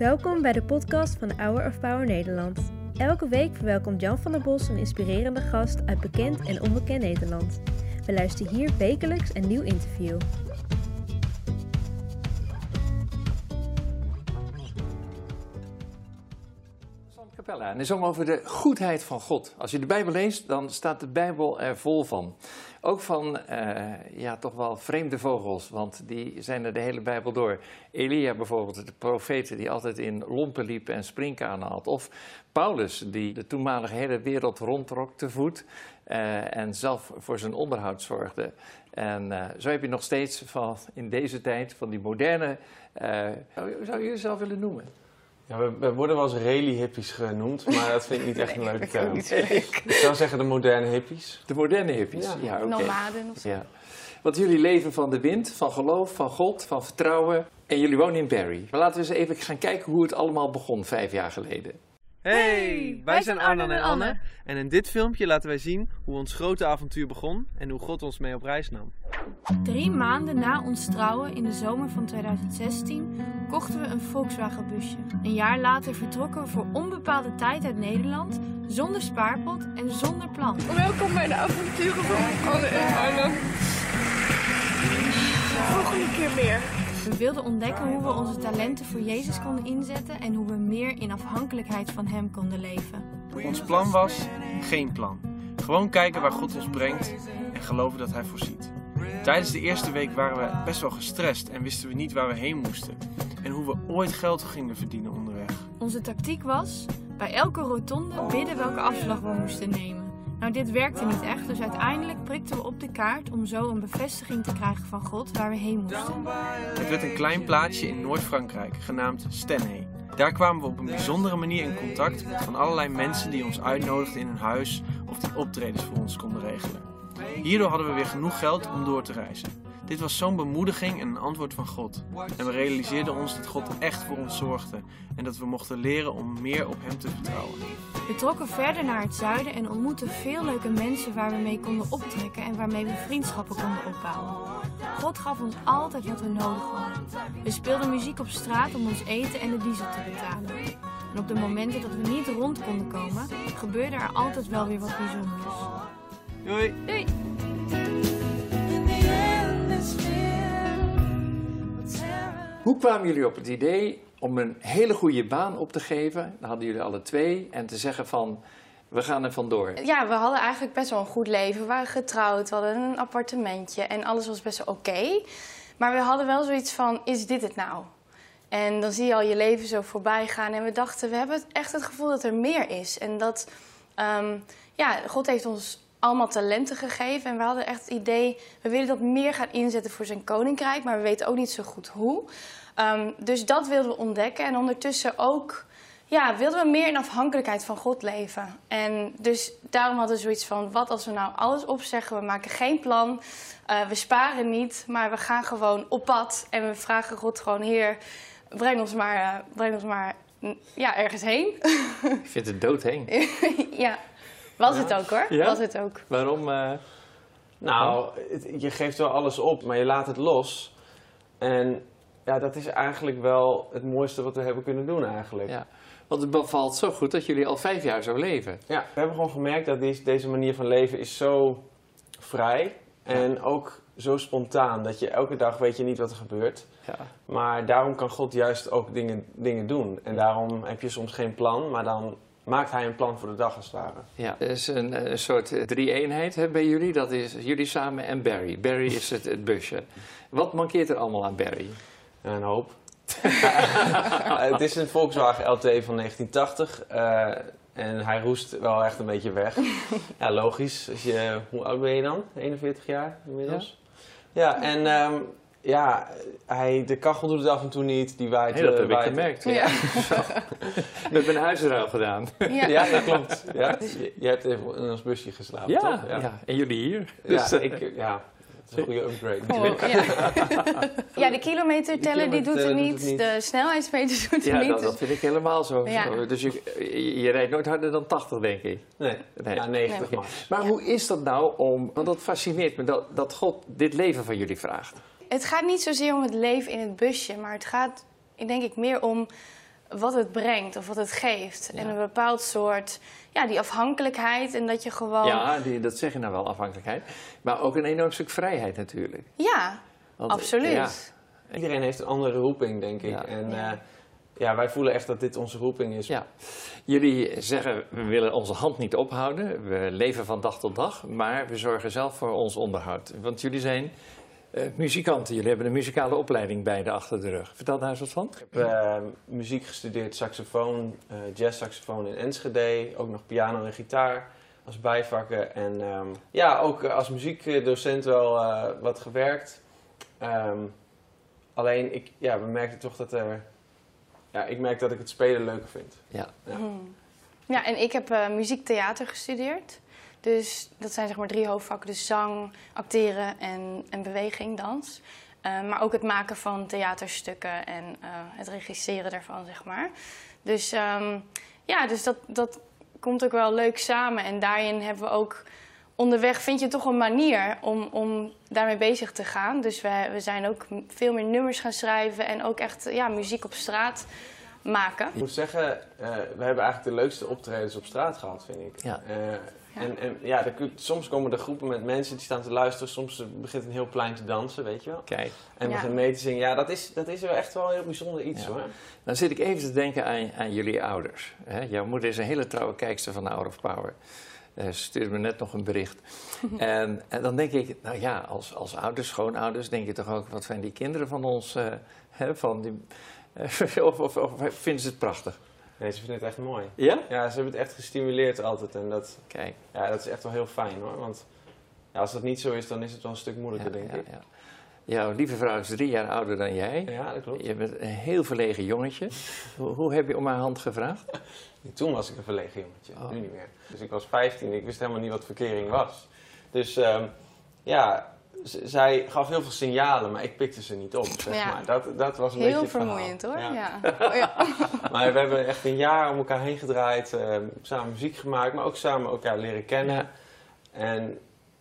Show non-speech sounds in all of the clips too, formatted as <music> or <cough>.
Welkom bij de podcast van Hour of Power Nederland. Elke week verwelkomt Jan van der Bos een inspirerende gast uit bekend en onbekend Nederland. We luisteren hier wekelijks een nieuw interview. Capella. En hij zong over de goedheid van God. Als je de Bijbel leest, dan staat de Bijbel er vol van. Ook van, eh, ja, toch wel vreemde vogels, want die zijn er de hele Bijbel door. Elia bijvoorbeeld, de profeten die altijd in lompen liepen en springkanen had. Of Paulus, die de toenmalige hele wereld rondtrok te voet eh, en zelf voor zijn onderhoud zorgde. En eh, zo heb je nog steeds van in deze tijd, van die moderne, hoe zou je jezelf willen noemen? Ja, we, we worden wel eens rally-hippies genoemd, maar dat vind ik niet echt een <laughs> leuke term. Ik zou zeggen de moderne hippies. De moderne hippies, ja, Ja. oké. Nomaden of zo. Ja. Want jullie leven van de wind, van geloof, van God, van vertrouwen. En jullie wonen in Barry. Maar laten we eens even gaan kijken hoe het allemaal begon vijf jaar geleden. Hey, wij zijn Arnan en Anne. En in dit filmpje laten wij zien hoe ons grote avontuur begon en hoe God ons mee op reis nam. Drie maanden na ons trouwen in de zomer van 2016 kochten we een Volkswagen busje. Een jaar later vertrokken we voor onbepaalde tijd uit Nederland, zonder spaarpot en zonder plan. Welkom bij de avonturen van Anne en Arno. Volgende keer meer. We wilden ontdekken hoe we onze talenten voor Jezus konden inzetten en hoe we meer in afhankelijkheid van Hem konden leven. Ons plan was geen plan. Gewoon kijken waar God ons brengt en geloven dat Hij voorziet. Tijdens de eerste week waren we best wel gestrest en wisten we niet waar we heen moesten. En hoe we ooit geld gingen verdienen onderweg. Onze tactiek was bij elke rotonde bidden welke afslag we moesten nemen. Nou, dit werkte niet echt, dus uiteindelijk prikten we op de kaart om zo een bevestiging te krijgen van God waar we heen moesten. Het werd een klein plaatsje in Noord-Frankrijk, genaamd Stenay. Daar kwamen we op een bijzondere manier in contact met van allerlei mensen die ons uitnodigden in hun huis of die optredens voor ons konden regelen. Hierdoor hadden we weer genoeg geld om door te reizen. Dit was zo'n bemoediging en een antwoord van God. En we realiseerden ons dat God echt voor ons zorgde en dat we mochten leren om meer op Hem te vertrouwen. We trokken verder naar het zuiden en ontmoetten veel leuke mensen waar we mee konden optrekken en waarmee we vriendschappen konden opbouwen. God gaf ons altijd wat we nodig hadden. We speelden muziek op straat om ons eten en de diesel te betalen. En op de momenten dat we niet rond konden komen, gebeurde er altijd wel weer wat bijzonders. Doei! Doei! Hoe kwamen jullie op het idee om een hele goede baan op te geven? Dat hadden jullie alle twee. En te zeggen van, we gaan er vandoor. Ja, we hadden eigenlijk best wel een goed leven. We waren getrouwd, we hadden een appartementje en alles was best wel oké. Maar we hadden wel zoiets van, is dit het nou? En dan zie je al je leven zo voorbij gaan. En we dachten, we hebben echt het gevoel dat er meer is. En dat, ehm, ja, God heeft ons allemaal talenten gegeven. En we hadden echt het idee, we willen dat meer gaan inzetten voor zijn koninkrijk. Maar we weten ook niet zo goed hoe. Ehm, dus dat wilden we ontdekken. En ondertussen ook ja, wilden we meer in afhankelijkheid van God leven. En dus daarom hadden we zoiets van: wat als we nou alles opzeggen? We maken geen plan, eh, we sparen niet, maar we gaan gewoon op pad. En we vragen God gewoon: Heer, breng ons maar, eh, breng ons maar mm, ja, ergens heen. <laughs> Ik vind het doodheen. ja, was het ook hoor. Ja? Was het ook. Waarom? eh, Nou, het- je geeft wel alles op, maar je laat het los. En ja, dat is eigenlijk wel het mooiste wat we hebben kunnen doen eigenlijk. ja. Want het bevalt zo goed dat jullie al vijf jaar zo leven. Ja, we hebben gewoon gemerkt dat deze, deze manier van leven is zo vrij en ook zo spontaan dat je elke dag weet je niet wat er gebeurt. Ja. Maar daarom kan God juist ook dingen, dingen doen. En daarom heb je soms geen plan, maar dan maakt hij een plan voor de dag als het ware. Ja, is een, een soort eh, drie-eenheid bij jullie. Dat is jullie samen en Barry. Barry is het, het busje. Wat mankeert er allemaal aan Barry? En een hoop. <laughs> het is een Volkswagen LT van 1980. eh, en hij roest wel echt een beetje weg. ja, logisch. Als je, hoe oud ben je dan? 41 jaar inmiddels? Ja, en ehm, ja, hij, de kachel doet het af en toe niet. Die waait. Nee, dat eh, heb ik waait- gemerkt. Ja. <laughs> We hebben een huisruil gedaan. Ja. Ja, dat klopt. Ja, je, je hebt even in ons busje geslapen, Ja, toch? ja. en jullie hier. Ja, Dus, eh, ik, ja, het is een goede upgrade. Oh, ja. <laughs> ja, de kilometerteller die doet het niet, doet het niet. de snelheidsmeter doet het ja, niet. dat, dus- dat vind ik helemaal zo. Ja. zo. Dus je, je, je rijdt nooit harder dan 80, denk ik. Nee, Nee. ja, 90 Nee. max. Maar hoe is dat nou om... Want dat fascineert me, dat, dat God dit leven van jullie vraagt. Het gaat niet zozeer om het leven in het busje, maar het gaat, ik denk ik, meer om wat het brengt of wat het geeft. Ja. En een bepaald soort, ja, die afhankelijkheid en dat je gewoon... Ja, die, dat zeg je nou wel, afhankelijkheid. Maar ook een enorm stuk vrijheid natuurlijk. Ja, Want, absoluut. ja, Iedereen heeft een andere roeping, denk ik. Ja. En Ja. eh, ja, wij voelen echt dat dit onze roeping is. Ja. Jullie zeggen, we willen onze hand niet ophouden. We leven van dag tot dag, maar we zorgen zelf voor ons onderhoud. Want jullie zijn eh, muzikanten. Jullie hebben een muzikale opleiding beide achter de rug. Vertel daar eens wat van. Ik heb eh, muziek gestudeerd, saxofoon, eh jazzsaxofoon in Enschede. Ook nog piano en gitaar als bijvakken. En ehm, ja, ook als muziekdocent wel eh, wat gewerkt. Ehm, alleen, ik, ja, we merkten toch dat er... Ja, ik merk dat ik het spelen leuker vind. Ja. Ja. Hmm. Ja, en ik heb eh muziektheater gestudeerd. Dus dat zijn zeg maar drie hoofdvakken. Dus zang, acteren en, en beweging, dans. Eh, maar ook het maken van theaterstukken en eh, het regisseren daarvan, zeg maar. Dus ehm, ja, dus dat, dat komt ook wel leuk samen. En daarin hebben we ook onderweg, vind je toch een manier om, om daarmee bezig te gaan. Dus we, we zijn ook veel meer nummers gaan schrijven en ook echt ja, muziek op straat maken. Ik moet zeggen, eh, we hebben eigenlijk de leukste optredens op straat gehad, vind ik. Ja. En, en ja, er soms komen er groepen met mensen die staan te luisteren. Soms begint een heel plein te dansen, weet je wel. Kijk, En Ja. begint mee te zingen. Ja, dat is, dat is wel echt wel een heel bijzonder iets Ja. hoor. dan zit ik even te denken aan, aan jullie ouders. Hè? Jouw moeder is een hele trouwe kijkster van Hour of Power. Eh, ze stuurde me net nog een bericht. <laughs> en, en dan denk ik, nou ja, als, als ouders, schoonouders, denk je toch ook, wat zijn die kinderen van ons, eh, hè, van die, <laughs> of, of, of vinden ze het prachtig? Nee, ze vinden het echt mooi. Ja? Ja, ze hebben het echt gestimuleerd altijd. En dat, Kijk. ja, dat is echt wel heel fijn hoor. Want ja, als dat niet zo is, dan is het wel een stuk Ja, moeilijker, denk ja, ik. ja. Jouw lieve vrouw is drie jaar ouder dan jij. Ja, dat klopt. Je bent een heel verlegen jongetje. <laughs> Hoe, hoe heb je om haar hand gevraagd? Toen was ik een verlegen jongetje, Oh. nu niet meer. Dus ik was 15, ik wist helemaal niet wat verkering was. Dus ehm, ja, zij gaf heel veel signalen, maar ik pikte ze niet op, zeg Ja. maar. Dat, dat was een beetje Heel het verhaal. vermoeiend hoor. Ja. Ja. <laughs> Oh, ja. <laughs> Maar we hebben echt een jaar om elkaar heen gedraaid, ehm, samen muziek gemaakt, maar ook samen elkaar leren kennen. En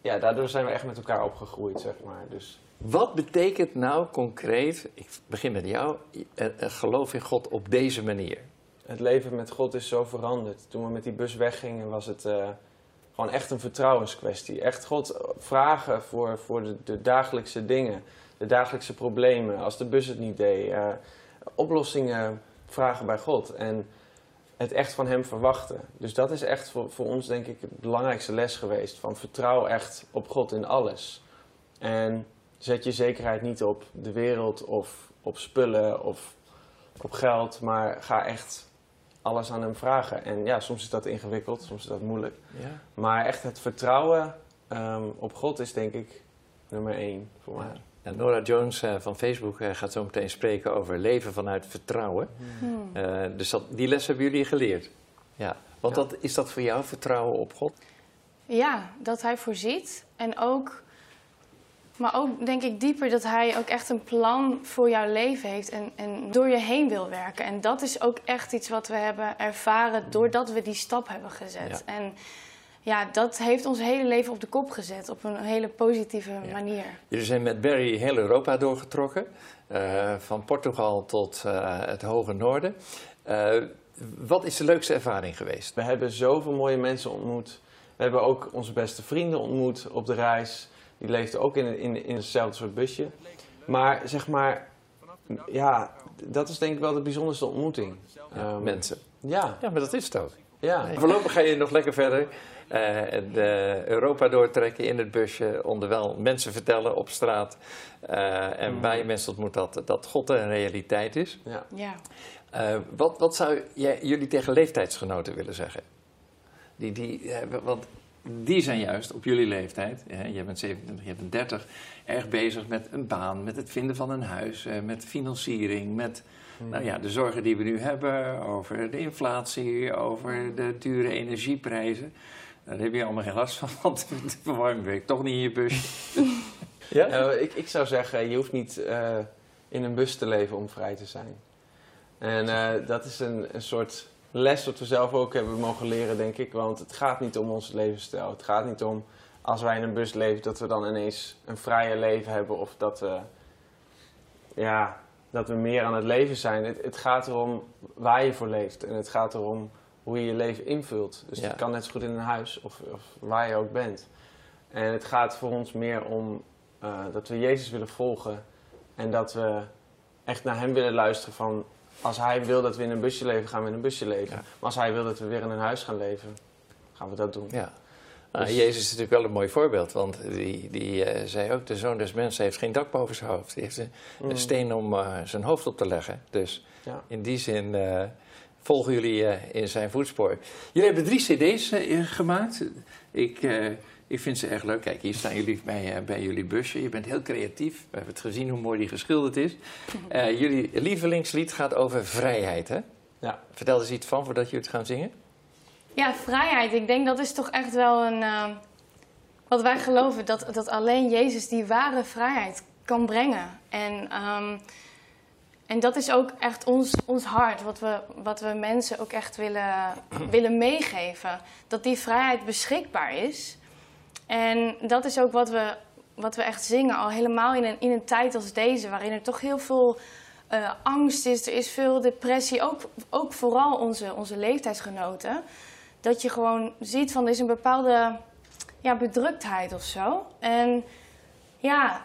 ja, daardoor zijn we echt met elkaar opgegroeid, zeg maar. Dus Wat betekent nou concreet, ik begin met jou, eh, eh, geloof in God op deze manier? het leven met God is zo veranderd. Toen we met die bus weggingen, was het eh, gewoon echt een vertrouwenskwestie. Echt God vragen voor, voor de, de dagelijkse dingen, de dagelijkse problemen. Als de bus het niet deed, eh, oplossingen vragen bij God. En het echt van Hem verwachten. Dus dat is echt voor, voor ons, denk ik, het belangrijkste les geweest. Van vertrouw echt op God in alles. En zet je zekerheid niet op de wereld of op spullen of op geld, maar ga echt alles aan hem vragen. En ja, soms is dat ingewikkeld, soms is dat moeilijk. Ja? Maar echt het vertrouwen ehm, op God is denk ik nummer één voor mij. Nou, Nora Jones eh, van Facebook eh, gaat zo meteen spreken over leven vanuit vertrouwen. Hmm. Eh, dus dat, die les hebben jullie geleerd. Ja. Want Ja. dat, is dat voor jou vertrouwen op God? Ja, dat hij voorziet. En ook, maar ook denk ik dieper dat hij ook echt een plan voor jouw leven heeft en, en door je heen wil werken. En dat is ook echt iets wat we hebben ervaren doordat we die stap hebben gezet. En ja, dat heeft ons hele leven op de kop gezet op een hele positieve Ja. manier. Jullie zijn met Barry heel Europa doorgetrokken. eh, van Portugal tot eh, het hoge noorden. Eh, wat is de leukste ervaring geweest? We hebben zoveel mooie mensen ontmoet. We hebben ook onze beste vrienden ontmoet op de reis. Die leefden ook in, in, in hetzelfde soort busje. Maar zeg maar, ja, dat is denk ik wel de bijzonderste ontmoeting. Ehm, Mensen. Ja, Ja, maar dat is het ook. ja. Voorlopig ga je nog lekker verder. eh, en, eh, Europa doortrekken in het busje, onderwijl mensen vertellen op straat. eh, en Mm. waar je mensen ontmoet dat, dat God een realiteit is. ja. Ja. Eh, wat, wat zou jij, jullie tegen leeftijdsgenoten willen zeggen? Die, die, want die zijn juist op jullie leeftijd, hè, jij bent 27, jij bent 30, erg bezig met een baan, met het vinden van een huis, eh, met financiering, met nou ja, de zorgen die we nu hebben over de inflatie, over de dure energieprijzen. Daar heb je allemaal geen last van, <laughs> want de verwarming werkt toch niet in je bus. <laughs> ja? Nou, ik, ik zou zeggen, je hoeft niet eh, in een bus te leven om vrij te zijn. En eh, dat is een, een soort les wat we zelf ook hebben mogen leren, denk ik. Want het gaat niet om ons levensstijl. Het gaat niet om, als wij in een bus leven, dat we dan ineens een vrije leven hebben. Of dat we, ja, dat we meer aan het leven zijn. Het, het gaat erom waar je voor leeft. En het gaat erom hoe je je leven invult. Dus Ja. het kan net zo goed in een huis of, of waar je ook bent. En het gaat voor ons meer om eh, dat we Jezus willen volgen. En dat we echt naar Hem willen luisteren van... Als Hij wil dat we in een busje leven, gaan we in een busje leven. Maar als Hij wil dat we weer in een huis gaan leven, gaan we dat doen. Ja. Nou, Dus- Jezus is natuurlijk wel een mooi voorbeeld, want die, die eh, zei ook, de zoon des mensen heeft geen dak boven zijn hoofd. Die heeft een, een Mm. steen om eh, zijn hoofd op te leggen. Dus Ja. in die zin eh, volgen jullie in zijn voetspoor. Jullie hebben drie cd's gemaakt. Ik, ik vind ze echt leuk. Kijk, hier staan jullie bij, eh, bij jullie busje. Je bent heel creatief. We hebben het gezien hoe mooi die geschilderd is. <laughs> Eh, jullie lievelingslied gaat over vrijheid, hè? Ja. Vertel eens iets van voordat jullie het gaan zingen. Ja, vrijheid. Ik denk dat is toch echt wel een. eh, wat wij geloven, dat, dat alleen Jezus die ware vrijheid kan brengen. En, ehm, en dat is ook echt ons, ons hart, wat we, wat we mensen ook echt willen, <clears throat> willen meegeven. Dat die vrijheid beschikbaar is. En dat is ook wat we, wat we echt zingen, al helemaal in een, in een tijd als deze, waarin er toch heel veel eh, angst is, er is veel depressie, ook, ook vooral onze, onze leeftijdsgenoten. Dat je gewoon ziet van er is een bepaalde ja, bedruktheid of zo. En ja,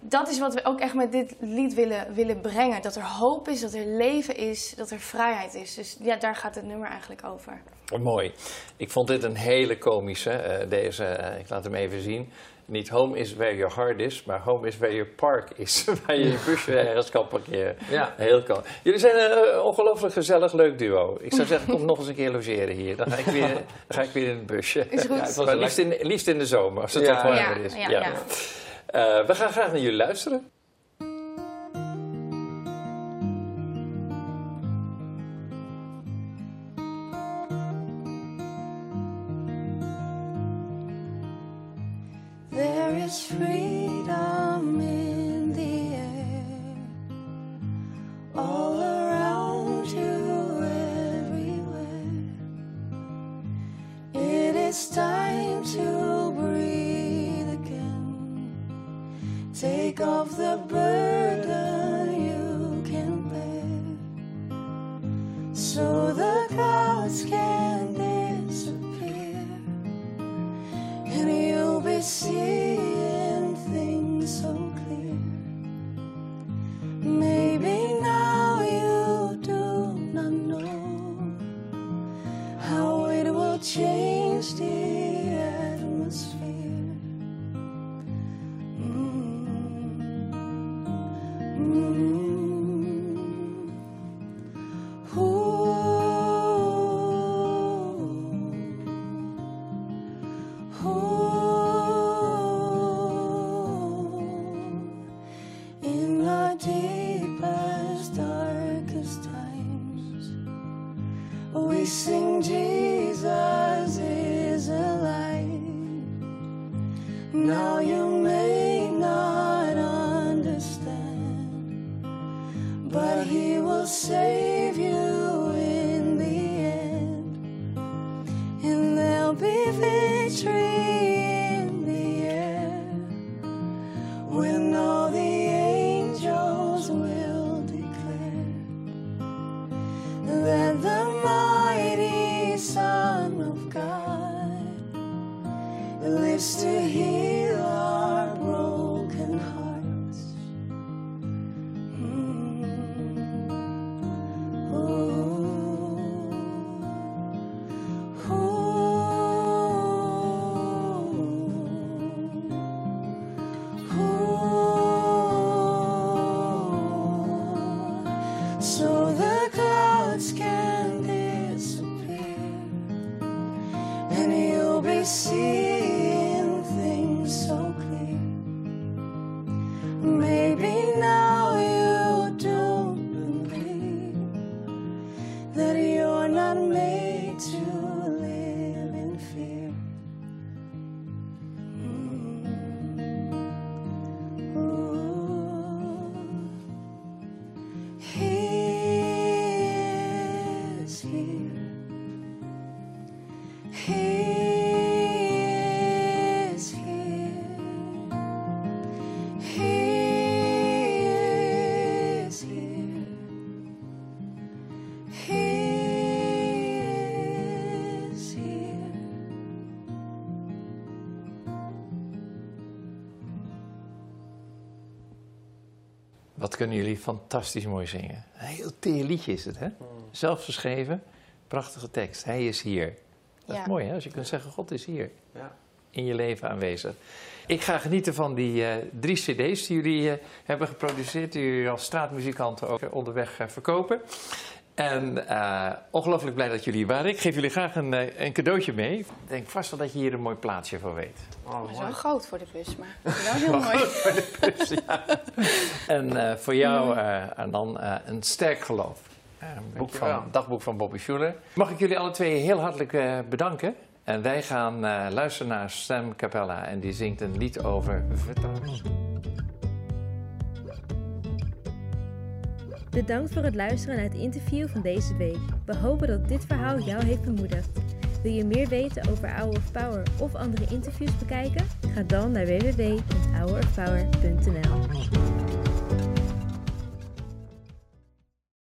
dat is wat we ook echt met dit lied willen, willen brengen. Dat er hoop is, dat er leven is, dat er vrijheid is. Dus ja, daar gaat het nummer eigenlijk over. Mooi. Ik vond dit een hele komische, eh, deze, eh, ik laat hem even zien. Niet home is where your heart is, maar home is where your park is. <laughs> waar je je busje <laughs> ergens kan parkeren. Ja. Heel cool. Jullie zijn een eh, ongelooflijk gezellig leuk duo. Ik zou zeggen, kom nog eens een keer logeren hier. Dan ga ik weer, <laughs> dan ga ik weer in het busje. Is goed. Ja, het was Maar een liefst in, liefst in de zomer, als het Ja. toch warmer Ja, is. ja, ja. Eh, we gaan graag naar jullie luisteren. So the clouds can disappear and you'll be seeing wat kunnen jullie fantastisch mooi zingen. Een heel teer liedje is het, hè? Zelf geschreven, prachtige tekst. Hij is hier. Dat Ja. is mooi, hè? Als je kunt zeggen, God is hier. Ja. In je leven aanwezig. Ik ga genieten van die eh, drie cd's die jullie eh, hebben geproduceerd. Die jullie als straatmuzikanten ook onderweg eh, verkopen. En eh, ongelooflijk blij dat jullie hier waren. Ik geef jullie graag een, eh, een cadeautje mee. Ik denk vast wel dat je hier een mooi plaatsje voor weet. Oh, Dat is mooi. wel groot voor de bus, maar <laughs> wel heel mooi. Dus, ja. En eh, voor jou, eh Arnan, eh, een sterk geloof. Een boek van, dagboek van Bobby Schuller. Mag ik jullie alle twee heel hartelijk eh, bedanken. En wij gaan eh, luisteren naar Sam Capella. En die zingt een lied over vertrouwen. Bedankt voor het luisteren naar het interview van deze week. We hopen dat dit verhaal jou heeft bemoedigd. Wil je meer weten over Hour of Power of andere interviews bekijken? Ga dan naar www.hourofpower.nl